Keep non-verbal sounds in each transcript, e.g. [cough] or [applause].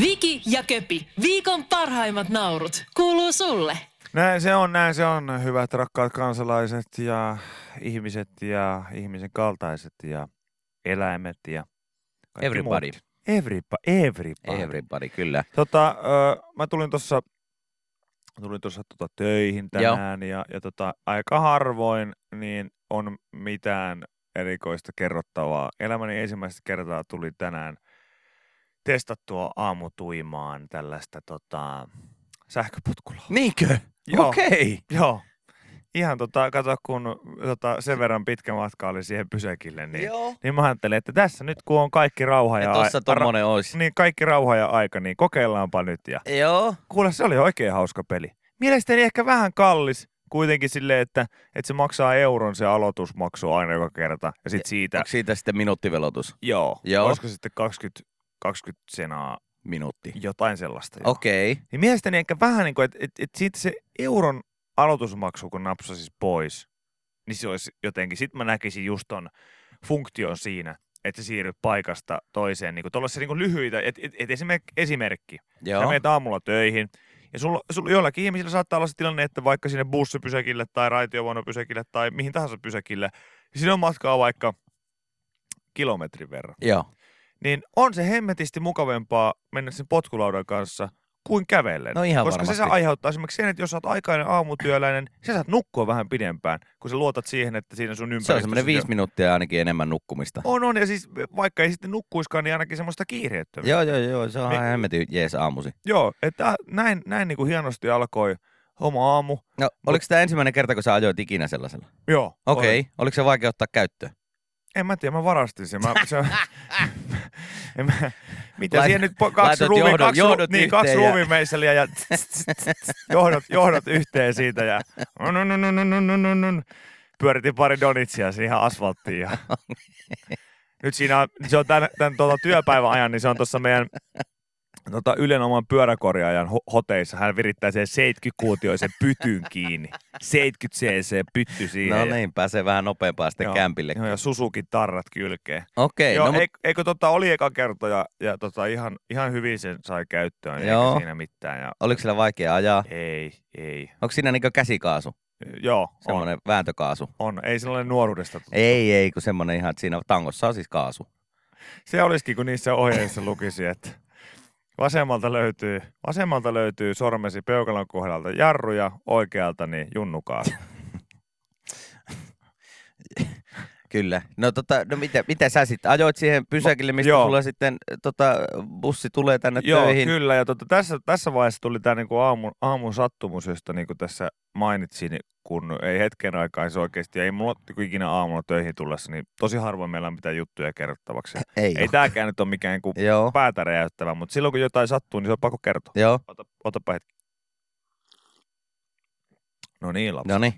Viki ja Köpi, viikon parhaimmat naurut, kuuluu sulle. Näin se on, näin se on, hyvät rakkaat kansalaiset ja ihmiset ja ihmisen kaltaiset ja eläimet ja kaikki Everybody. muut. Everybody. Everybody. Everybody, kyllä. Tota, ö, mä tulin tuossa tulin tuossa tota töihin tänään ja, ja tota, aika harvoin niin on mitään erikoista kerrottavaa. Elämäni ensimmäistä kertaa tuli tänään testattua aamutuimaan tällaista tota, sähköpotkulaa. Niinkö? Joo. Okei. Joo. Ihan tota, kato, kun tota, sen verran pitkä matka oli siihen pysäkille, niin, Joo. niin mä ajattelin, että tässä nyt kun on kaikki rauha ja, Ja tossa ai- tommonen ois. niin kaikki rauha ja aika, niin kokeillaanpa nyt. Ja Joo. kuule, se oli oikein hauska peli. Mielestäni ehkä vähän kallis kuitenkin silleen, että, että se maksaa euron se aloitusmaksu aina joka kerta. Ja sitten siitä, Onko siitä sitten minuuttivelotus? joo, Joo. olisiko sitten 20, 20 senaa, Minuutti. jotain sellaista. joo. Okei. Niin mielestäni ehkä vähän niin kuin, että, että, että siitä se euron aloitusmaksu, kun napsasis pois, niin se olisi jotenkin, sitten mä näkisin just ton funktion siinä, että sä siirryt paikasta toiseen, niin kuin tuollaisia niin kuin lyhyitä, että et, et esimerkki, esimerkki. Joo. Sä menet aamulla töihin, ja sulla, sulla joillakin ihmisillä saattaa olla se tilanne, että vaikka sinne bussipysäkille tai raitiovuonopysäkille tai mihin tahansa pysäkille, niin siinä on matkaa vaikka kilometrin verran. Joo. Niin on se hemmetisti mukavempaa mennä sen potkulaudan kanssa kuin kävellen. No ihan Koska se varmasti. saa aiheuttaa esimerkiksi sen, että jos sä oot aikainen aamutyöläinen, sä saat nukkua vähän pidempään, kun sä luotat siihen, että siinä sun ympäristössä... Se on semmoinen viisi minuuttia ainakin enemmän nukkumista. On, on, ja siis vaikka ei sitten nukkuiskaan, niin ainakin semmoista kiireettömyyttä. Joo, joo, joo. Se on Me- ihan hemmetin jees aamusi. Joo, että näin, näin niin kuin hienosti alkoi oma aamu. No, oliko tämä ensimmäinen kerta, kun sä ajoit ikinä sellaisella? Joo. Okei. oli. Okay. Oliko se vaikea ottaa käyttöön? En mä tiedä, mä varastin sen. Mä, se, [laughs] [laughs] mä, mitä Lait, siellä nyt po, kaksi, ruumi, kaksi, niin, kaksi ja... ja johdot, johdot yhteen siitä ja nun, pyöritin pari donitsia siihen asfalttiin. Ja... [laughs] Nyt siinä on, se on tämän, tämän tuota työpäivän ajan, niin se on tuossa meidän tota, Ylen oman pyöräkorjaajan ho- hoteissa. Hän virittää sen 70-kuutioisen pytyn kiinni. 70 cc pytty siihen. No niin, pääsee vähän nopeampaa sitten Joo, kämpille. Joo, ja Suzuki tarrat kylkeen. Okei, Joo, no mut, eikö, eikö tota, oli eka kerta ja, ja tota, ihan, ihan hyvin sen sai käyttöön, Joo. eikä siinä mitään. Ja, oliko sillä vaikea ajaa? ei, ei. Onko siinä niinku käsikaasu? Joo, on, Semmoinen vääntökaasu? on. Ei ole nuoruudesta. tuttu. Ei, ei, kun semmoinen ihan, että siinä tangossa on siis kaasu. Se olisikin, kun niissä ohjeissa lukisi, että vasemmalta löytyy, vasemmalta löytyy sormesi peukalon kohdalta jarru ja oikealta niin junnukaa. Kyllä. No, tota, no mitä, mitä sä sitten ajoit siihen pysäkille, mistä joo. sulla sitten tota, bussi tulee tänne Joo, töihin? kyllä. Ja tota, tässä, tässä vaiheessa tuli tämä niinku aamun, aamun sattumus, josta niinku tässä mainitsin, kun ei hetken aikaa se oikeasti, ei mulla ikinä aamulla töihin tullessa, niin tosi harvoin meillä on mitään juttuja kerrottavaksi. Ei, Ei tämäkään nyt ole mikään niinku Joo, päätä räjäyttävä, mutta silloin kun jotain sattuu, niin se on pakko kertoa. joo. Ota, otapa hetki. No niin, lapsi. No niin,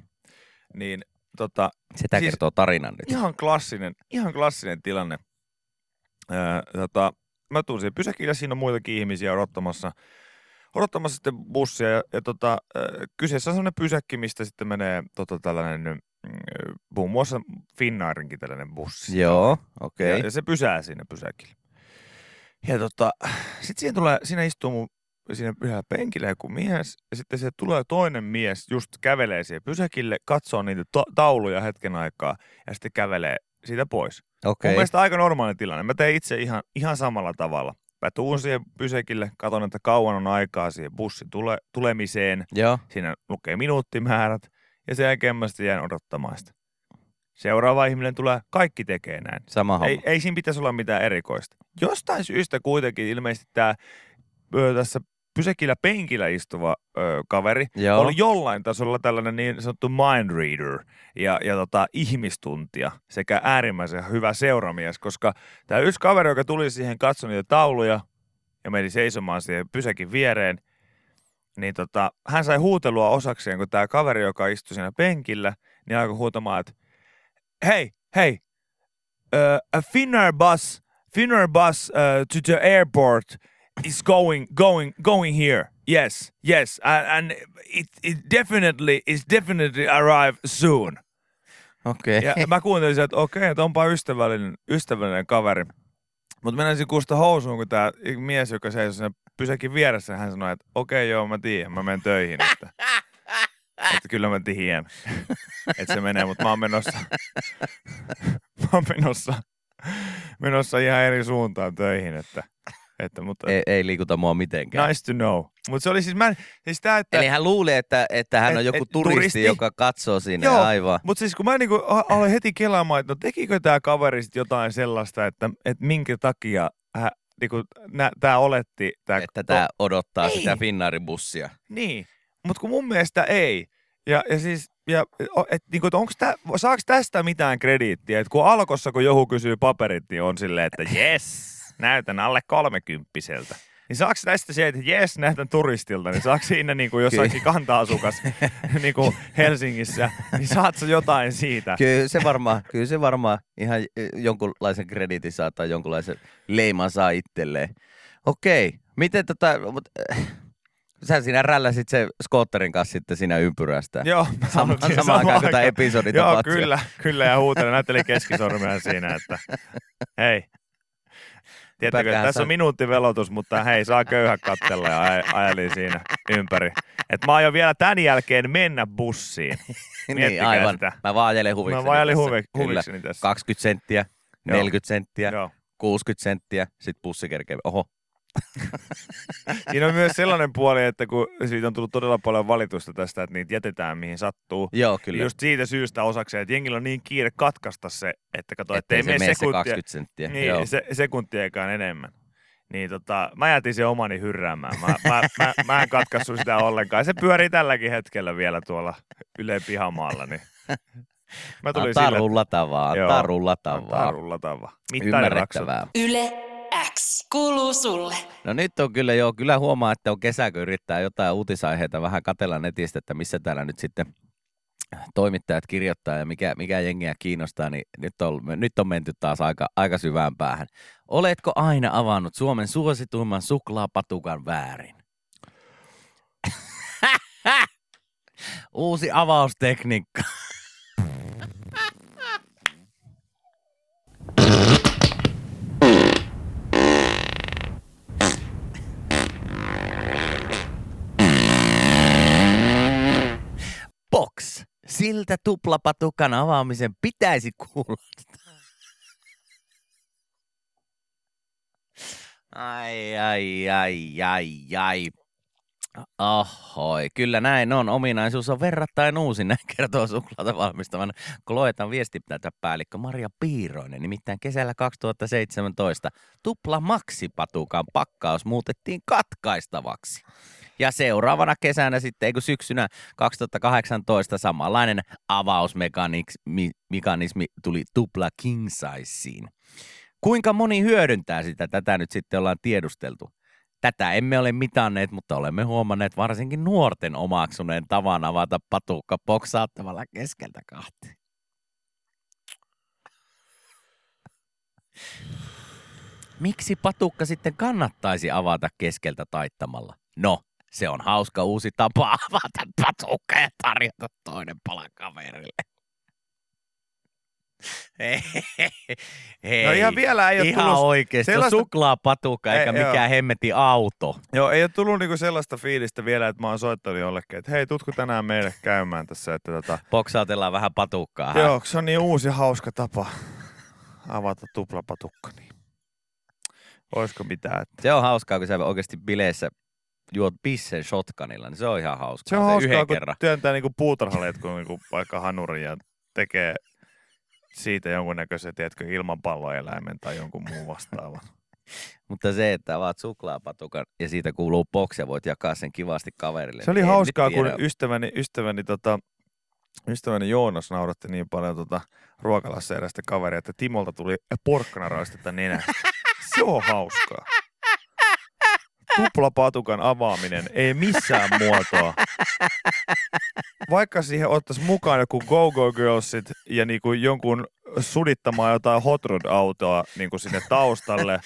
Niin, tota, sitä Siis- kertoo tarinan nyt. ihan klassinen, ihan klassinen tilanne. Öö, tota, mä tuun siihen pysäkille, siinä on muitakin ihmisiä odottamassa, odottamassa sitten bussia. Ja, ja tota, öö, kyseessä on sellainen pysäkki, mistä sitten menee tota, tällainen, mm, muun muassa Finnairinkin tällainen bussi. Joo, okei. Ja, Okay. ja se pysää siinä pysäkillä. Ja tota, sitten siinä, tulee, siinä istuu mun siinä yhdellä penkillä joku mies, ja sitten se tulee toinen mies, just kävelee siihen pysäkille, katsoo niitä ta- tauluja hetken aikaa, ja sitten kävelee siitä pois. Okay. Mun mielestä aika normaali tilanne. Mä teen itse ihan, ihan samalla tavalla. Mä tuun siihen pysäkille, katson, että kauan on aikaa siihen bussin tule, tulemiseen. Joo, Siinä lukee minuuttimäärät, ja sen jälkeen mä sitten jään odottamaan sitä. Seuraava ihminen tulee, kaikki tekee näin. sama homma. Ei, ei siinä pitäisi olla mitään erikoista. Jostain syystä kuitenkin ilmeisesti tämä tässä pysäkillä penkillä istuva ö, kaveri Joo. oli jollain tasolla tällainen niin sanottu mind reader ja, ja tota, ihmistuntija sekä äärimmäisen hyvä seuramies, koska tämä yksi kaveri, joka tuli siihen katsoi niitä tauluja ja meni seisomaan siihen pysäkin viereen, niin tota, hän sai huutelua osakseen, kun tämä kaveri, joka istui siinä penkillä, niin alkoi huutamaan, että hei, hei, uh, a Finnair bus, Finnair bus uh, to the airport is going, going, going here. Yes, yes, and, and it, it definitely is definitely arrive soon. Okei. Ja mä kuuntelin että okei, että onpa ystävällinen, ystävällinen kaveri. Mutta mennäisin kuusta housuun, kun tämä mies, joka seisoi siinä pysäkin vieressä. Hän sanoi, että okei okay, joo, mä tiedän, mä menen töihin. Että, että kyllä mä tiedän, että se menee, mutta mä oon menossa, [laughs] mä oon menossa, menossa ihan eri suuntaan töihin. Että, että, mutta, Ei, ei liikuta mua mitenkään. nice to know. Mutta se oli siis, mä, siis tää, että... Eli hän luulee, että, että hän Et- on joku et turisti, turisti? joka katsoo sinne Joo, aivan. Mutta siis kun mä niinku aloin heti kelaamaan, että no tekikö tämä kaveri sit jotain sellaista, että, että minkä takia hän, niinku, tämä oletti. Tää, Että tämä odottaa Ei. sitä Finnaarin bussia. Niin, mutta kun mun mielestä ei. Ja, ja siis, ja, et, niinku, et onks tää, saaks tästä mitään krediittiä? Et kun alkossa, kun joku kysyy paperit, niin on silleen, että [laughs] yes, näytän alle kolmekymppiseltä. Niin saaks tästä se, että jes, näytän turistilta, niin saaks siinä niinku jossakin kanta-asukas [laughs] niinku Helsingissä, niin saat sä jotain siitä? Kyllä se varmaan, kyllä se varmaan ihan eh, jonkunlaisen krediitin saa tai jonkunlaisen leiman saa itselleen. Okei, miten tota, mut, äh, sä siinä rälläsit se skootterin kanssa sitten siinä ympyrästä. Joo, [laughs] Sama, samaan aikaan kun tämä episodi Joo, tapahtui. kyllä, kyllä, ja huutelin, näyttelin keskisormea siinä, että hei. Hypäkää tässä sä- on minuutti velotus, mutta hei, saa köyhä katsella ja aj- ajelin siinä ympäri. Et mä aion vielä tämän jälkeen mennä bussiin. [laughs] niin, aivan. sitä. Mä vaan ajelen huvikseni Mä tässä. huvi, huvikseni tässä. 20 senttiä, Joo. 40 senttiä, Joo. 60 senttiä, sit bussi kerkee. Oho, [laughs] Siinä on myös sellainen puoli, että kun siitä on tullut todella paljon valitusta tästä, että niitä jätetään mihin sattuu. joo kyllä. Just siitä syystä osakseen, että jengillä on niin kiire katkaista se, että kato, Ettei ettei se mene mene se sekuntia, 20 senttiä. Niin, Joo. se, sekuntiakaan enemmän. Niin tota, mä jätin sen omani hyrräämään. Mä, mä, mä, mä en [laughs] katkassu sitä ollenkaan. Se pyörii tälläkin hetkellä vielä tuolla Yle Pihamaalla. Niin. Mä tulin Antaa sille, rullata vaan, Joo, antaa rullata antaa vaan. rullata vaan. Ymmärrettävää. Yle X kuuluu sulle. No nyt on kyllä joo, kyllä huomaa, että on kesä, kun yrittää jotain uutisaiheita vähän katella netistä, että missä täällä nyt sitten toimittajat kirjoittaa ja mikä, mikä jengiä kiinnostaa, niin nyt on, nyt on menty taas aika, aika syvään päähän. Oletko aina avannut Suomen suosituimman suklaapatukan väärin? [laughs] Uusi avaustekniikka. [laughs] Siltä tuplapatukan avaamisen pitäisi kuulostaa. Ai, ai, ai, ai, ai. Ahoi, kyllä näin on. Ominaisuus on verrattain uusi, näin kertoo suklaata valmistavan Kloetan viestintäpäällikkö Maria Piiroinen. Nimittäin kesällä 2017 tupla maksipatukan pakkaus muutettiin katkaistavaksi. Ja seuraavana kesänä sitten, eikö syksynä 2018 samanlainen avausmekanismi tuli tupla king sizeen. Kuinka moni hyödyntää sitä? Tätä nyt sitten ollaan tiedusteltu. Tätä emme ole mitanneet, mutta olemme huomanneet varsinkin nuorten omaksuneen tavan avata patukka poksaattamalla keskeltä kahteen. Miksi patukka sitten kannattaisi avata keskeltä taittamalla? No, se on hauska uusi tapa [laughs] avata patukka ja tarjota toinen pala kaverille. Hei, hei. No ihan vielä ei ole Ihan tullut oikeesti. sellaista- suklaapatukka eikä Ei, joo. mikään hemmeti auto. Joo, ei ole tullut niinku sellaista fiilistä vielä, että mä oon soittanut jollekin, että hei, tutko tänään meille käymään tässä, että tota, Boksaatellaan vähän patukkaa. hä? joo, se on niin uusi hauska tapa avata tuplapatukka, niin olisiko mitään, että Se on hauskaa, kun sä oikeasti bileissä juot pissen shotgunilla, niin se on ihan hauskaa. Se on hauskaa, yhden kun kerran. työntää niinku puutarhaletkun niinku vaikka hanurin ja tekee siitä jonkunnäköisen, tiedätkö, ilmanpalloeläimen tai jonkun muun vastaavan. [laughs] Mutta se, että avaat suklaapatukan ja siitä kuuluu boksi ja voit jakaa sen kivasti kaverille. Se oli niin hauskaa, kun ystäväni, ystäväni, tota, ystäväni Joonas nauratti niin paljon tota, ruokalassa erästä kaveria, että Timolta tuli porkkanaraistetta nenästä. [laughs] Se on hauskaa. Tuplapatukan avaaminen ei missään muotoa. Vaikka siihen ottaisi mukaan joku Go-Go Girlsit ja niinku jonkun sudittamaan jotain hot rod-autoa niinku sinne taustalle,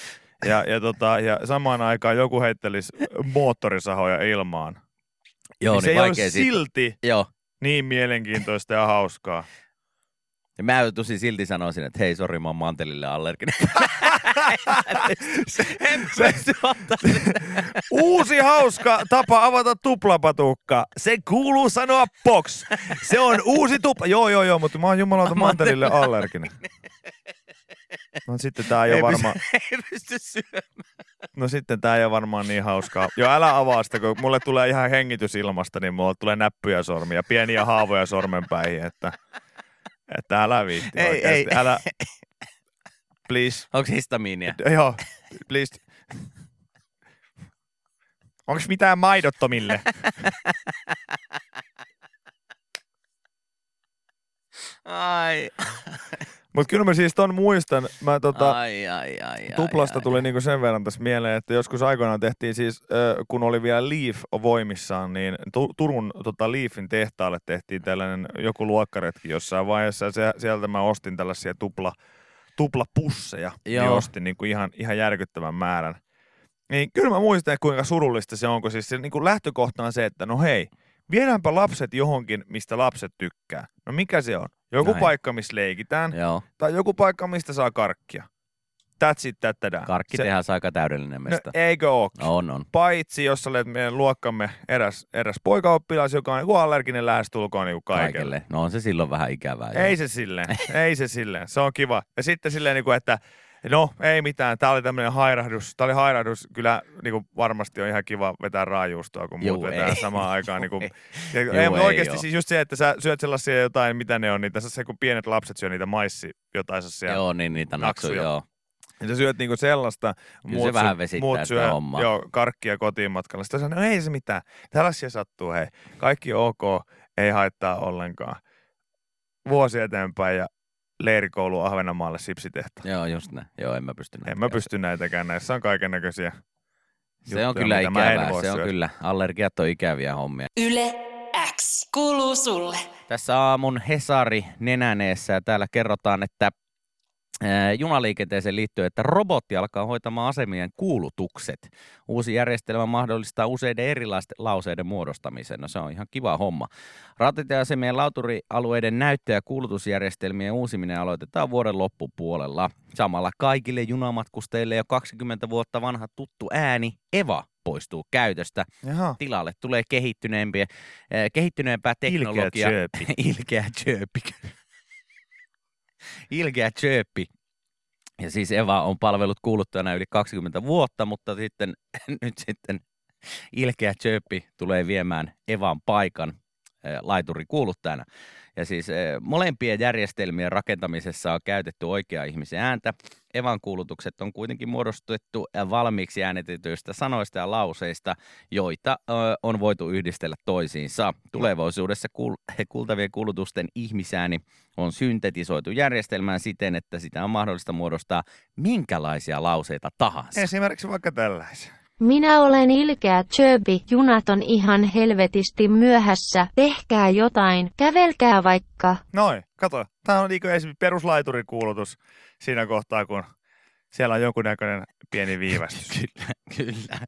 ja, ja, tota, ja samaan aikaan joku heittelisi moottorisahoja ilmaan. Joo, niin niin, se ei ole silti Joo. niin mielenkiintoista ja hauskaa. Ja mä tosi silti sanoisin, että hei, sori, mä oon mantelille allerginen. [laughs] En Se- pysty. Uusi hauska tapa avata tuplapatukka. Se kuuluu sanoa box. Se on uusi tupla. Joo, joo, joo, mutta mä oon jumalauta mantelille allerginen. No sitten tää ei, Ei ole varmaan, Ei pysty syömään. no sitten tää ei ole varmaan niin hauskaa. Joo, älä avaa sitä, kun mulle tulee ihan hengitysilmasta, niin mulle tulee näppyjä sormia, pieniä haavoja sormenpäihin, että, että älä viitti Ei, oikeasti. ei. Älä, please. Onko histamiinia? [laughs] Joo, please. Onko mitään maidottomille? Ai. Mutta kyllä mä siis ton muistan. Mä tota, ai, ai, ai, ai, tuplasta ai, tuli niinku sen verran tässä mieleen, että joskus aikoinaan tehtiin siis, äh, kun oli vielä Leaf voimissaan, niin Tu- Turun tota Leafin tehtaalle tehtiin tällainen joku luokkaretki jossain vaiheessa. Ja se, sieltä mä ostin tällaisia tupla, tuplapusseja. Niin Joo. ostin niinku ihan, ihan järkyttävän määrän. Niin kyllä mä muistan, että kuinka surullista se on, kun siis se niinku lähtökohta on se, että no hei, viedäänpä lapset johonkin, mistä lapset tykkää. No mikä se on? Joku Näin. paikka, missä leikitään, Joo, tai joku paikka, mistä saa karkkia. That's it, that, that. karkki se, tehdään aika täydellinen no, mesta. eikö oo? On, on. Paitsi jos olet meidän luokkamme eräs, eräs poikaoppilas, joka on allerginen lähestulkoon niin kaikelle. Kaikelle. No on se silloin vähän ikävää. Ei se silleen, ei se silleen, se on kiva. Ja sitten silleen, niin kuin, että no ei mitään, tää oli tämmöinen hairahdus, tää oli hairahdus, kyllä niin kuin varmasti on ihan kiva vetää raajuustoa, kun muut Juu, vetää ei. samaan aikaan. [laughs] Niin kuin, Ei. ja, Juu, ei, mutta ei oikeasti oo. siis just se, että sä syöt sellaisia jotain, mitä ne on, niin tässä se kun pienet lapset syö niitä maissi jotain sellaisia. Joo, niin niitä naksuja. naksuja. Joo. Ja sä syöt niinku sellaista, Kyllä se vähän muut syö hommaa. Joo, karkkia kotiin matkalla. Sitten sanoo, no ei se mitään. Tällaisia sattuu, hei. Kaikki ok, ei haittaa ollenkaan. Vuosi eteenpäin ja leirikoulu Ahvenanmaalle sipsitehtaan. Joo, just näin. Joo, en mä pysty näin. En mä pysty näitäkään. Näissä on kaiken näköisiä. Se on kyllä mitä mä en ikävää. voi Se on syödä. kyllä. Allergiat on ikäviä hommia. Yle X kuuluu sulle. Tässä aamun Hesari nenäneessä ja täällä kerrotaan, että junaliikenteeseen liittyen, että robotti alkaa hoitamaan asemien kuulutukset. Uusi järjestelmä mahdollistaa useiden erilaisten lauseiden muodostamisen. No se on ihan kiva homma. Rautatieasemien lauturialueiden näyttö- ja kuulutusjärjestelmien uusiminen aloitetaan vuoden loppupuolella. Samalla kaikille junamatkustajille jo 20 vuotta vanha tuttu ääni Eva poistuu käytöstä. Jaha. Tilalle tulee kehittyneempiä, eh, kehittyneempää teknologiaa. Ilkeä chirpi. [laughs] Ilkeä. Ilkeä chirppi. Ja siis Eva on palvellut kuuluttajana yli 20 vuotta, mutta sitten [laughs] nyt sitten ilkeä chirppi tulee viemään Evan paikan eh, laituri kuuluttajana. Ja siis eh, molempien järjestelmien rakentamisessa on käytetty oikea ihmisen ääntä. Evan kuulutukset on kuitenkin muodostettu eh, valmiiksi äänetetyistä sanoista ja lauseista, joita on voitu yhdistellä toisiinsa. Tulevaisuudessa kuul- [laughs] kuultavien kuulutusten ihmisääni on syntetisoitu järjestelmään siten, että sitä on mahdollista muodostaa minkälaisia lauseita tahansa. Esimerkiksi vaikka tällaisen. Minä olen ilkeä Chöbi, junat on ihan helvetisti myöhässä, tehkää jotain, kävelkää vaikka. Noin, kato. Tämä on niinku esimerkiksi peruslaiturikuulutus siinä kohtaa, kun siellä on jonkunnäköinen pieni viivästys. [laughs] Kyllä, kyllä.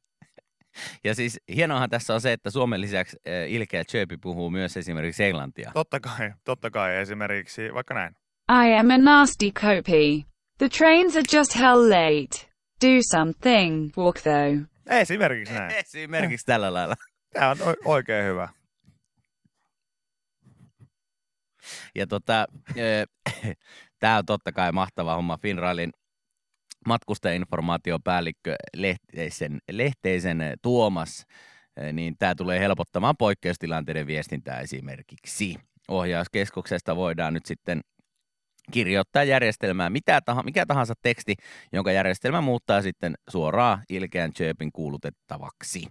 Ja siis hienoahan tässä on se, että Suomen lisäksi ilkeä Chirpy puhuu myös esimerkiksi englantia. Totta kai, totta kai esimerkiksi vaikka näin. I am a nasty copy. The trains are just hell late. Do something, walk though. Esimerkiksi näin. Esimerkiksi tällä lailla. Tämä on oikein hyvä. Ja tota, tämä on totta kai mahtava homma. Finrailin matkustajainformaatiopäällikkö Lehteisen, Lehteisen eh, Tuomas, niin tämä tulee helpottamaan poikkeustilanteiden viestintää esimerkiksi. Ohjauskeskuksesta voidaan nyt sitten kirjoittaa järjestelmään mitä tahansa, mikä tahansa teksti, jonka järjestelmä muuttaa sitten suoraan ilkeän chirpin kuulutettavaksi.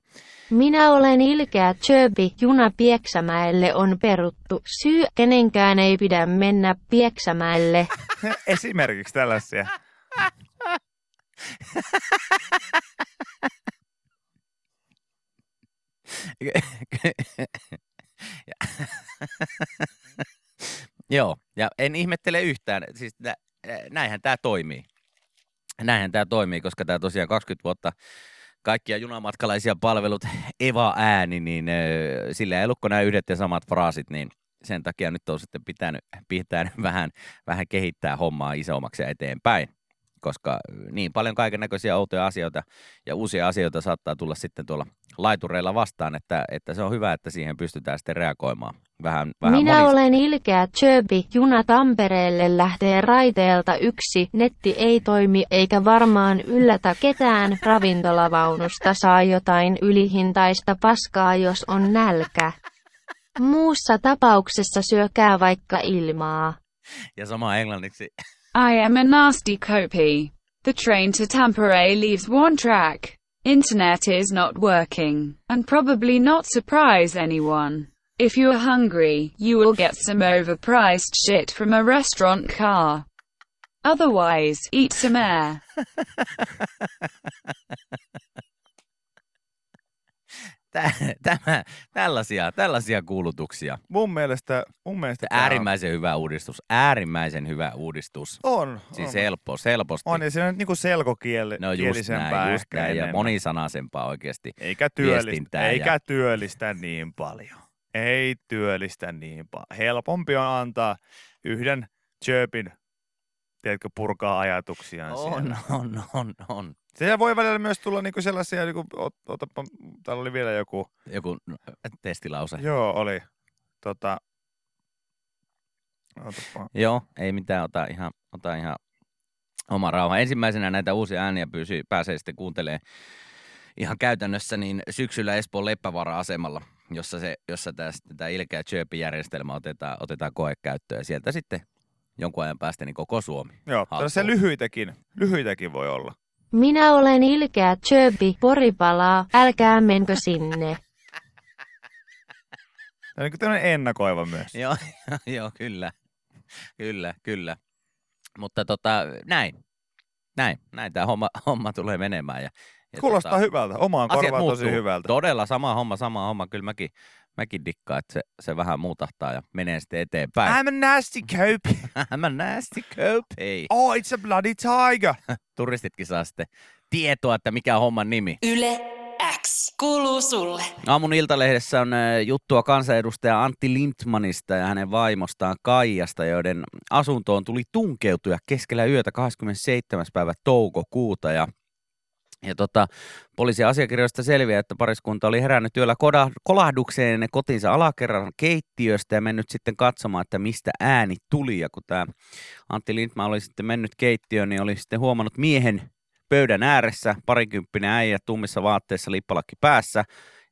Minä olen ilkeä Chöbi, juna Pieksämäelle on peruttu. Syy, kenenkään ei pidä mennä Pieksämäelle. [laughs] Esimerkiksi tällaisia. Ja- [laughs] Joo, ja en ihmettele yhtään. Siis nä, näinhän tämä toimii. Näinhän tämä toimii, koska tämä tosiaan 20 vuotta kaikkia junamatkalaisia palvelut Eva ääni, niin sillä ei ollutko nämä yhdet ja samat fraasit, niin sen takia nyt on sitten pitänyt, pitänyt [laughs] vähän, vähän kehittää hommaa isommaksi ja eteenpäin. koska niin paljon kaiken näköisiä outoja asioita ja uusia asioita saattaa tulla sitten tuolla laitureilla vastaan, että, että se on hyvä, että siihen pystytään sitten reagoimaan vähän, vähän Minä monista. olen ilkeä Chöbi. Juna Tampereelle lähtee raiteelta yksi. Netti ei toimi eikä varmaan yllätä ketään. Ravintolavaunusta saa jotain ylihintaista paskaa, jos on nälkä. Muussa tapauksessa syökää vaikka ilmaa. Ja sama englanniksi. I am a nasty copy. The train to Tampere leaves one track. Internet is not working, and probably not surprise anyone. If you're hungry, you will get some overpriced shit from a restaurant car. Otherwise, eat some air. [laughs] Tä- Tämä, tällaisia, tällaisia kuulutuksia. Mun mielestä, mun mielestä tää Äärimmäisen hyvä uudistus. Äärimmäisen hyvä uudistus. on. on, Siis on. helppo, helposti. on, ja se on niinku selkokieli, No just näin, just näin, ja monisanaisempaa oikeasti. Eikä työllistä, viestintää ja- eikä työllistä niin paljon. Ei työllistä niin paljon. Helpompi on antaa yhden chirpin, tiedätkö, purkaa ajatuksiaan On, siellä. on, on, on. Se voi välillä myös tulla niinku sellaisia, niinku, ot, otapa, täällä oli vielä joku, Joku no, testilause. joo oli, tota, otapa, Joo, ei mitään, ota ihan, ota ihan oma rauha. Ensimmäisenä näitä uusia ääniä pysyy, pääsee sitten kuuntelemaan ihan käytännössä niin syksyllä Espoon Leppävaara-asemalla, jossa, se, jossa tämä, sitten tämä ilkeä Chirpin-järjestelmä otetaan, otetaan koekäyttöön ja sieltä sitten jonkun ajan päästä niin koko Suomi. joo, Haltuun. lyhyitäkin, lyhyitäkin voi olla. Minä olen ilkeä Chöbi. Pori palaa. Älkää menkö sinne. [laughs] Tämä on tämmöinen ennakoiva myös. Joo, [laughs] joo, kyllä. Kyllä, kyllä. Mutta tota, näin. Näin, näin tämä homma, homma tulee menemään. Ja Kuulostaa tota, hyvältä, omaan asiat korvaan tosi muuttuu. hyvältä. Todella sama homma, sama homma. Kyllä mäkin, mäkin dikkaan, että se, se vähän muutahtaa ja menee sitten eteenpäin. I'm a nasty cope. [laughs] I'm a nasty copy. Oh, it's a bloody tiger. [laughs] Turistitkin saa sitten tietoa, että mikä on homman nimi. Yle X kuuluu sulle. Aamun iltalehdessä on juttua kansanedustaja Antti Lindmanista ja hänen vaimostaan Kaijasta, joiden asuntoon tuli tunkeutuja keskellä yötä 27. päivä toukokuuta. Ja, ja tota, poliisin asiakirjoista selviää, että pariskunta oli herännyt yöllä kolahdukseen kotinsa alakerran keittiöstä ja mennyt sitten katsomaan, että mistä ääni tuli. Ja kun tämä Antti Lindman oli sitten mennyt keittiöön, niin oli sitten huomannut miehen pöydän ääressä, parikymppinen äijä tummissa vaatteissa, lippalakki päässä.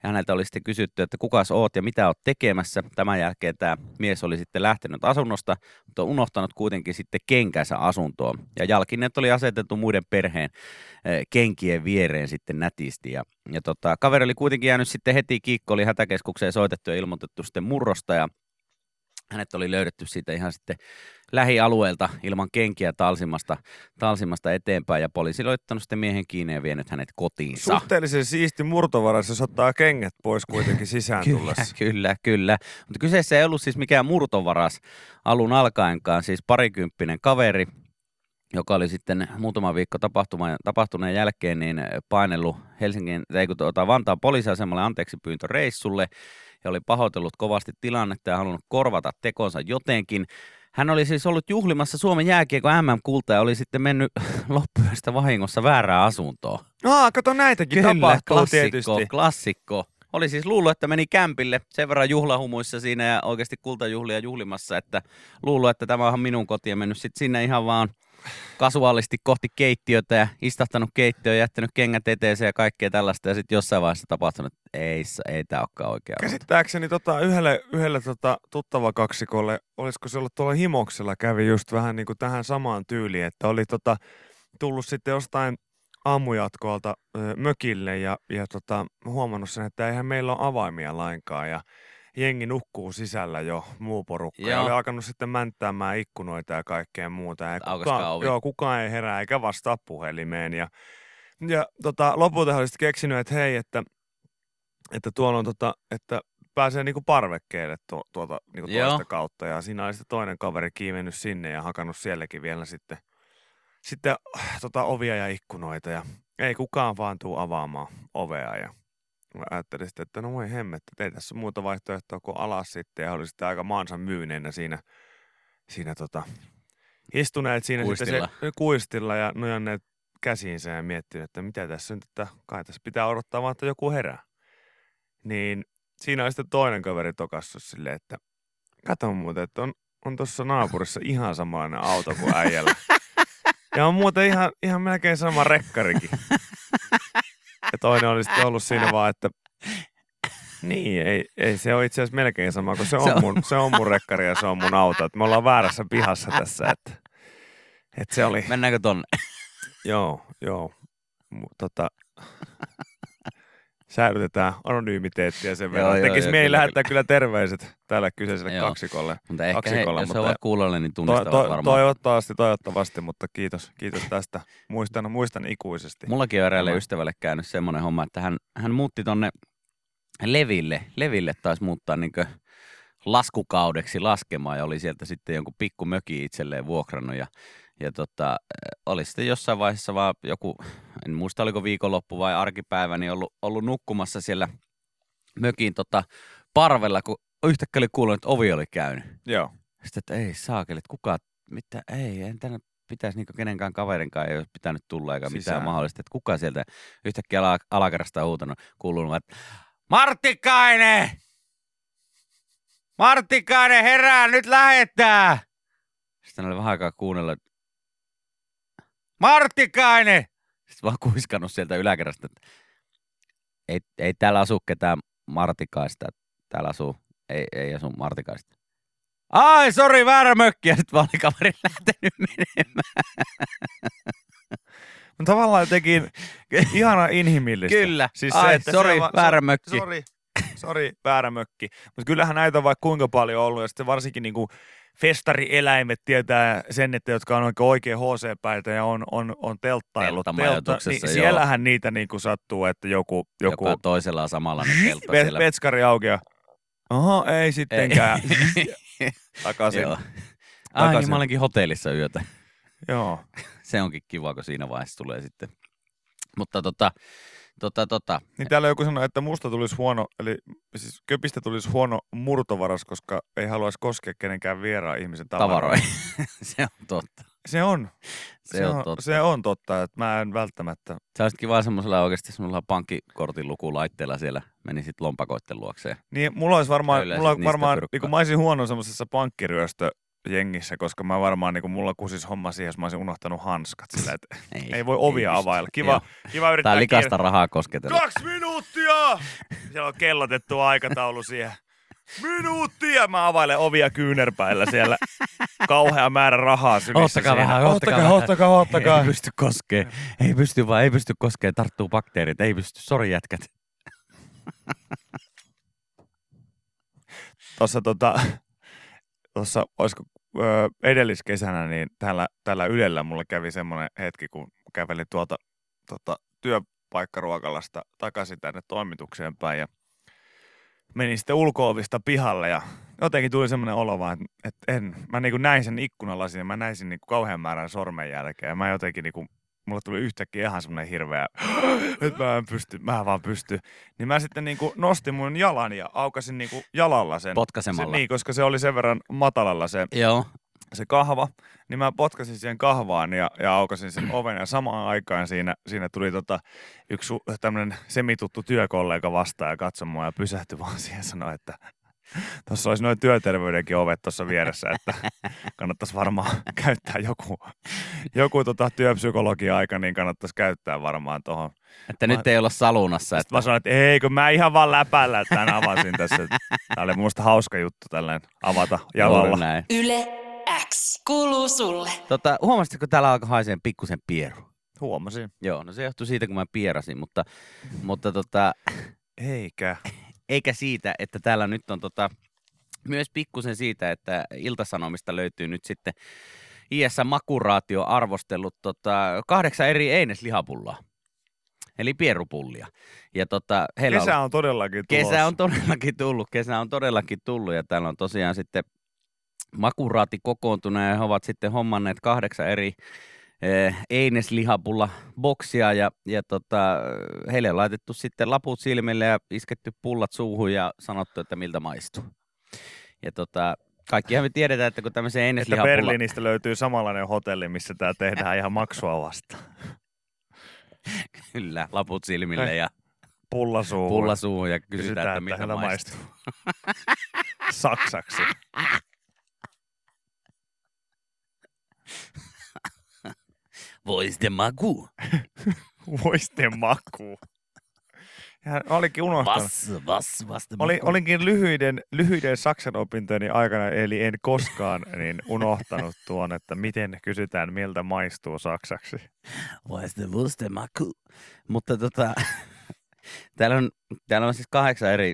Ja häneltä oli sitten kysytty, että kukas oot ja mitä oot tekemässä. Tämän jälkeen tämä mies oli sitten lähtenyt asunnosta, mutta unohtanut kuitenkin sitten kenkänsä asuntoon. Ja jalkineet oli asetettu muiden perheen eh, kenkien viereen sitten nätisti. Ja, ja tota, kaveri oli kuitenkin jäänyt sitten heti kiikko, oli hätäkeskukseen soitettu ja ilmoitettu sitten murrosta. Ja hänet oli löydetty siitä ihan sitten lähialueelta ilman kenkiä talsimasta, talsimasta eteenpäin ja poliisi oli ottanut sitten miehen kiinni ja vienyt hänet kotiinsa. Suhteellisen siisti murtovaras, jos ottaa kengät pois kuitenkin sisään [laughs] Kyllä, tullessa. kyllä, kyllä. Mutta kyseessä ei ollut siis mikään murtovaras alun alkaenkaan, siis parikymppinen kaveri, joka oli sitten muutama viikko tapahtuneen jälkeen niin painellut Helsingin, kun tuota, Vantaan poliisiasemalle anteeksi pyyntö reissulle ja oli pahoitellut kovasti tilannetta ja halunnut korvata tekonsa jotenkin. Hän oli siis ollut juhlimassa Suomen jääkiekon MM-kulta ja oli sitten mennyt [laughs] loppuyöstä vahingossa väärään asuntoon. Aa, kato näitäkin tapahtuu klassikko, tietysti. klassikko. Oli siis luullut, että meni kämpille sen verran juhlahumuissa siinä ja oikeasti kultajuhlia juhlimassa, että luullut, että tämä on minun koti ja mennyt sitten sinne ihan vaan kasuaalisti kohti keittiötä ja istahtanut keittiöön, jättänyt kengät eteeseen ja kaikkea tällaista ja sitten jossain vaiheessa tapahtunut, että ei, ei tämä olekaan oikea. Käsittääkseni tota, yhdelle, yhdelle tota, tuttava kaksikolle, olisiko se ollut tuolla Himoksella, kävi just vähän niin kuin tähän samaan tyyliin, että oli tota, tullut sitten jostain aamujatkoalta ö, mökille ja, ja tota, huomannut sen, että eihän meillä ole avaimia lainkaan ja jengi nukkuu sisällä jo muu porukka ja Joo. oli alkanut sitten mänttäämään ikkunoita ja kaikkea muuta. Ja kukaan, ovi. joo, kukaan ei herää eikä vastaa puhelimeen ja, ja tota, lopulta oli sitten keksinyt, että hei, että, että tuolla on tota, että pääsee niinku parvekkeelle tu, tuota niinku Joo. toista kautta ja siinä oli sitten toinen kaveri kiivennyt sinne ja hakannut sielläkin vielä sitten, sitten äh, tota, ovia ja ikkunoita ja ei kukaan vaan tuu avaamaan ovea ja mä ajattelin sitten, että no voi hemmettä, ei tässä muuta vaihtoehtoa kuin alas sitten ja oli sitten aika maansa myyneenä siinä, siinä tota, istuneet siinä Kuistilla. sitten se, kuistilla ja nojanneet käsiinsä ja miettineet, että mitä tässä nyt, että kai tässä pitää odottaa vaan, että joku herää. Niin siinä on sitten toinen kaveri tokassut silleen, että kato muuten, että on, on tuossa naapurissa ihan samanlainen auto kuin äijällä. Ja on muuten ihan, ihan melkein sama rekkarikin. Ja toinen oli sitten ollut siinä vaan, että niin, ei, ei se ole itse asiassa melkein sama, kun se on, Se on- mun, se on mun rekkari ja se on mun auto. Että me ollaan väärässä pihassa tässä, että, että se oli, Mennäänkö tonne? joo, joo, tota, säilytetään anonymiteettiä sen verran. Joo, Tekisi mieli kyllä, lähettää kyllä terveiset tälle kyseiselle Joo. kaksikolle. Mutta ehkä he, Kaksikolla, jos he mutta- ovat kuulolle, niin To, tunnistavat to, varmaan. toivottavasti, toivottavasti, mutta kiitos, kiitos tästä. Muistan, muistan ikuisesti. Mullakin on eräälle ystävälle käynyt semmoinen homma, että hän, hän muutti tonne Leville. Leville taisi muuttaa niin laskukaudeksi laskemaan ja oli sieltä sitten jonkun pikku möki itselleen vuokrannut ja, ja tota, eh, oli sitten jossain vaiheessa vaan joku, en muista oliko viikonloppu vai arkipäivä, niin ollut, ollut nukkumassa siellä mökin tota, parvella, kun yhtäkkiä oli kuullut, että ovi oli käynyt. Joo. Sitten, että ei saakeli, että kuka, mitä, ei, en tänne pitäisi niinku kenenkään kaverinkaan ei olisi pitänyt tulla eikä Sisään. mitään mahdollista. Että kuka sieltä yhtäkkiä ala, alakerrasta huutanut, kuulunut, että Marttikainen! Marttikainen, herää, nyt lähettää! Sitten oli vähän aikaa kuunnella, että Marttikainen! Sitten vaan kuiskannut sieltä yläkerrasta, että ei, ei täällä asu ketään Martikaista. Täällä asuu, ei, ei asu Martikaista. Ai, sori, väärä mökki. Ja sitten vaan oli kaveri lähtenyt menemään. No tavallaan jotenkin ihana inhimillistä. Kyllä. Siis Ai, se sori, vaan- väärä mökki. Sori, sori, väärä mökki. Mutta kyllähän näitä on vaikka kuinka paljon ollut. Ja sitten varsinkin niinku festarieläimet tietää sen, että jotka on oikein, oikein HC-päitä ja on, on, on telttaillut. Telttamajoituksessa, niin joo. siellähän niitä niinku sattuu, että joku, joku Joka toisella on samanlainen teltta ve- siellä. vetskari auki ja Oho, ei sittenkään. [laughs] Takaisin. Joo. Ai niin, Takaisin. mä olenkin hotellissa yötä. Joo. [laughs] Se onkin kiva, kun siinä vaiheessa tulee sitten. Mutta tota, tota, tota. Niin täällä joku sanoi, että musta tulisi huono, eli siis köpistä tulisi huono murtovaras, koska ei haluaisi koskea kenenkään vieraan ihmisen tavaroihin. [laughs] Se on totta. Se on. Se on totta. Se on totta, että mä en välttämättä. Se olisi kiva semmoisella oikeasti semmoisella pankkikortin lukulaitteella siellä meni sitten lompakoitten luokseen. Niin mulla olisi varmaan, mulla varmaan niin kuin mä olisin huono semmoisessa pankkiryöstöjengissä, koska mä varmaan, niin kuin mulla kusis homma siihen, jos mä olisin unohtanut hanskat sillä, että [laughs] ei, ei voi ovia pysty. availla. Kiva, Joo. kiva yrittää Tai likasta kiinni- rahaa kosketella. Kaksi minuuttia! Siellä on kellotettu aikataulu siihen. Minuuttia! Mä availen ovia kyynärpäillä siellä. Kauhea määrä rahaa sylissä Ottakaa siinä. vähän, ottakaa ottakaa, ottakaa. Ei pysty koskee. Ei pysty vaan, ei pysty koskee. Tarttuu bakteerit. Ei pysty. Sori jätkät. Tuossa tota, tossa, olisiko ö, edelliskesänä, niin täällä, täällä Ylellä mulla kävi semmoinen hetki, kun kävelin tuolta tota, työpaikkaruokalasta takaisin tänne toimitukseen päin ja menin sitten ulkoovista pihalle ja jotenkin tuli semmoinen olo vaan, että, en, mä niin näin sen ikkunalasin ja mä näin sen niin kauhean määrän sormenjälkeä ja mä jotenkin niin kuin, mulla tuli yhtäkkiä ihan semmoinen hirveä, [gasps] että mä en pysty, mä en vaan pysty. Niin mä sitten niin kuin nostin mun jalan ja aukasin niin kuin jalalla sen. Potkaisemalla. Se, niin, koska se oli sen verran matalalla se, Joo. se kahva, niin mä potkasin siihen kahvaan ja, ja aukasin sen oven ja samaan aikaan siinä, siinä tuli tota, yksi tämmöinen semituttu työkollega vastaan ja katsoi mua ja pysähtyi vaan siihen ja sanoi, että tuossa olisi noin työterveydenkin ovet tuossa vieressä, että kannattaisi varmaan käyttää joku, joku tota työpsykologia aika, niin kannattaisi käyttää varmaan tuohon. Että Mä- nyt ei olla salunassa. Sitten mä sanoin, että ei, kun mä ihan vaan läpällä tämän avasin tässä. Tämä oli mun hauska juttu tällainen avata jalalla. Yle X kuuluu sulle. Tota, huomasitko, kun täällä alkoi haisee pikkusen pieru? Huomasin. Joo, no se johtui siitä, kun mä pierasin, mutta, mutta tota, Eikä. Eikä siitä, että täällä nyt on tota, myös pikkusen siitä, että Iltasanomista löytyy nyt sitten IS Makuraatio arvostellut tota, kahdeksan eri eineslihapullaa. Eli pierupullia. Ja tota, heillä Kesä on, on todellakin tulossa. kesä on todellakin tullut, kesä on todellakin tullut ja täällä on tosiaan sitten makuraati kokoontunut ja he ovat sitten hommanneet kahdeksan eri eineslihapulla boksia ja, ja tota, heille on laitettu sitten laput silmille ja isketty pullat suuhun ja sanottu, että miltä maistuu. Ja tota, Kaikkihan me tiedetään, että kun tämmöisen Että eineslihapulla... Berliinistä löytyy samanlainen hotelli, missä tämä tehdään ihan maksua vastaan. [laughs] Kyllä, laput silmille ja [laughs] Pulla suuhun. pulla suuhun ja kysytään, että miltä hänellä maistuu. Saksaksi. [laughs] Voiste maku. [laughs] Voisten maku. Ja olikin unohtanut. Vass, vass, vaste Oli, olinkin lyhyiden, lyhyiden saksan opintojeni aikana, eli en koskaan niin unohtanut tuon, että miten kysytään, miltä maistuu saksaksi. Voiste vuste maku. Mutta tota, [laughs] täällä, on, täällä on siis kahdeksan eri,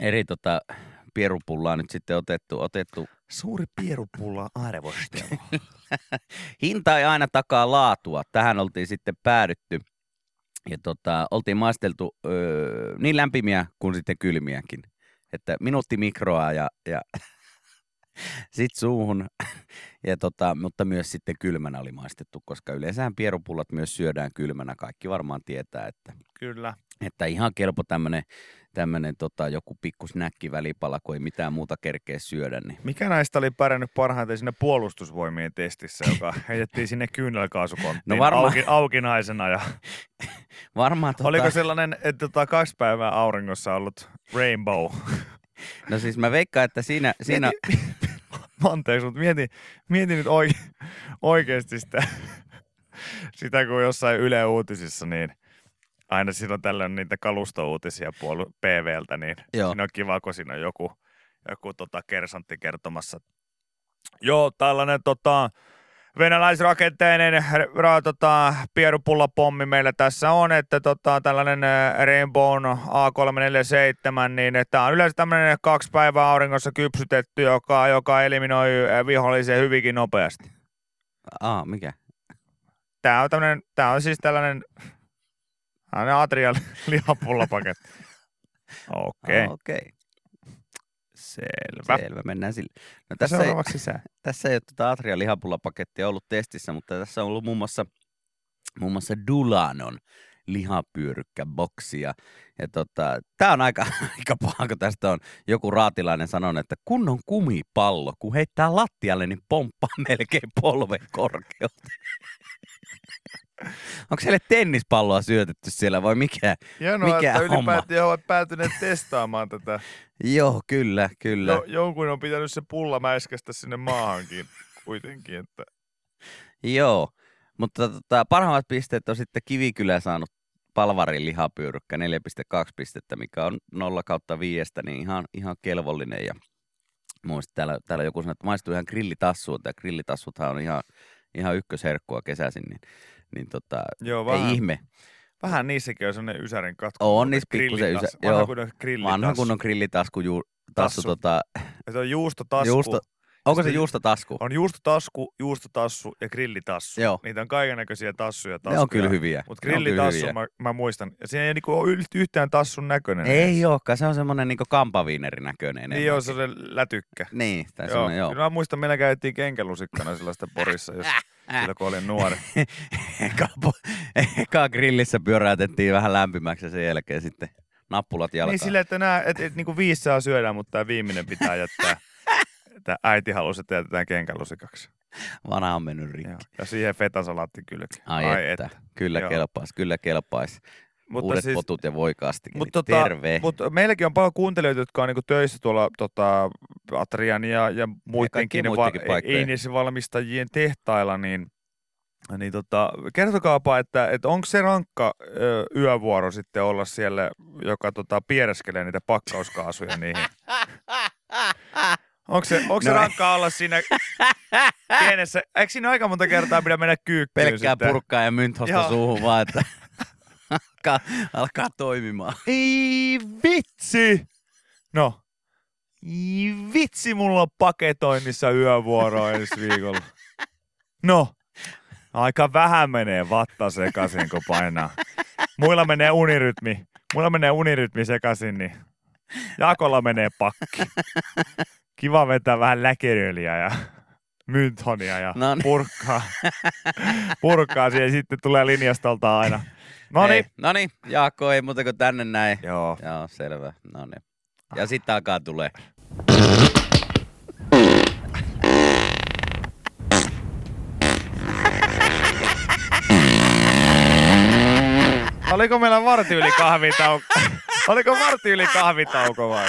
eri tota, pierupullaa nyt sitten otettu, otettu Suuri pierupulla arvostelu. [laughs] Hinta ei aina takaa laatua. Tähän oltiin sitten päädytty. Ja tota, oltiin maisteltu öö, niin lämpimiä kuin sitten kylmiäkin. Että minuutti mikroa ja, ja [laughs] sit suuhun. Ja tota, mutta myös sitten kylmänä oli maistettu, koska yleensähän pierupullat myös syödään kylmänä. Kaikki varmaan tietää, että, Kyllä. että ihan kelpo tämmönen, tämmönen tota, joku pikku snäkki välipala, kun ei mitään muuta kerkeä syödä. Niin. Mikä näistä oli pärjännyt parhaiten siinä puolustusvoimien testissä, joka [laughs] heitettiin sinne kyynelkaasukonttiin No varmaan- auki, aukinaisena. Ja [laughs] Varmaan tota, Oliko sellainen, että tota, kaksi päivää auringossa ollut rainbow? No siis mä veikkaan, että siinä, siinä [laughs] Anteeksi, mutta mietin, mietin nyt oike, oikeasti sitä, sitä, kun jossain Yle Uutisissa, niin aina on tällöin niitä kalustouutisia puolu PVltä, niin Joo. siinä on kiva, kun siinä on joku, joku tota kersantti kertomassa. Joo, tällainen tota, venäläisrakenteinen ra, tota, pierupullapommi meillä tässä on, että tota, tällainen Rainbow A347, niin tämä on yleensä tämmöinen kaksi päivää auringossa kypsytetty, joka, joka eliminoi vihollisen hyvinkin nopeasti. Aa, mikä? Tämä on, tämmönen, tää on siis tällainen, tällainen Atrian [laughs] lihapullapaketti. Okei, Aa, Okei, selvä. selvä, mennään sille. No, Tässä ei, sä. [laughs] tässä ei ole tuota Atria lihapullapakettia ollut testissä, mutta tässä on ollut muun muassa, muun muassa Dulanon lihapyyrykkäboksi. Ja, ja tota, tämä on aika, [laughs] aika paha, kun tästä on joku raatilainen sanonut, että kunnon kumipallo, kun heittää lattialle, niin pomppaa melkein polven korkeutta. Onko siellä tennispalloa syötetty siellä vai mikä? Hienoa, Mikä että homma? ylipäätään ovat päätyneet testaamaan tätä. Joo, kyllä, kyllä. Jo, jonkun on pitänyt se pulla mäiskästä sinne maahankin kuitenkin. Että. Joo, mutta tota, parhaimmat pisteet on sitten Kivikylä saanut palvarin lihapyyrykkä 4,2 pistettä, mikä on 0 kautta 5, niin ihan, ihan kelvollinen. Ja muista täällä, täällä joku sanoi, että maistuu ihan grillitassuilta, ja grillitassuthan on ihan, ihan ykkösherkkua kesäisin, niin, niin tota, Joo, ei vähän, ihme. vähän niissäkin on sellainen ysärin katko. On niissä pikkusen ysä- Vanha joo. kunnon grillitassu. Vanha kunnon grillitasku, ju, tassu, Tassu. tota, se on juustotasku. juusto, onko se Sitten- juustotasku? On juustotasku, juustotassu ja grillitassu. Joo. Niitä on kaikennäköisiä tassuja. Ne on kyllä hyviä. Mutta kyllä grillitassu hyviä. mä, mä, muistan. Ja siinä ei niinku ole yht- yhtään tassun näköinen. Ei olekaan, se on semmoinen niin kampaviinerin näköinen. Niin joo, se on se lätykkä. Niin, tai Joo. joo. Kyllä mä muistan, meillä käytiin kenkälusikkana sellaista Porissa, jos, [laughs] silloin kun olin nuori. [laughs] eka, grillissä pyöräytettiin vähän lämpimäksi ja sen jälkeen sitten nappulat jalkaan. Niin silleen, että nää, et, et, niinku viisi saa syödä, mutta tämä viimeinen pitää jättää. Tää äiti halusi, että jätetään kenkälusikaksi. Vanha on mennyt rikki. Joo. Ja siihen fetasalaatti kylki. Ai, että. Kyllä Joo. kelpaisi, kyllä kelpaisi. Uudet siis, potut ja voikasti. Mut Niin tota, terve. Mutta meilläkin on paljon kuuntelijoita, jotka on niinku töissä tuolla tota, Atrian ja, ja muidenkin, paikkojen. valmistajien tehtailla, niin, niin tota, kertokaapa, että, että onko se rankka ö, yövuoro sitten olla siellä, joka tota, piereskelee niitä pakkauskaasuja niihin? [laughs] Onko se, onko se No- rankkaa olla siinä [laughs] pienessä, eikö siinä aika monta kertaa pidä mennä kyykkyyn Pelkkää sitten? purkkaa ja mynthosta suuhun vaan, että [laughs] alkaa, alkaa toimimaan. Ei vitsi! No. Ei vitsi, mulla on paketoinnissa yövuoro ensi viikolla. No. Aika vähän menee vatta sekaisin, kun painaa. Muilla menee unirytmi. Muilla menee unirytmi sekaisin, niin Jakolla menee pakki kiva vetää vähän läkeröliä ja [laughs] mynthonia ja Noniin. purkkaa, purkkaa siihen. Sitten tulee linjastolta aina. No niin. No niin, Jaakko, ei muuta kuin tänne näin. Joo. Joo, selvä. No niin. Ja ah. sitten alkaa tulee. Oliko meillä varti yli kahvitauko? [laughs] Oliko varti yli kahvitauko vai?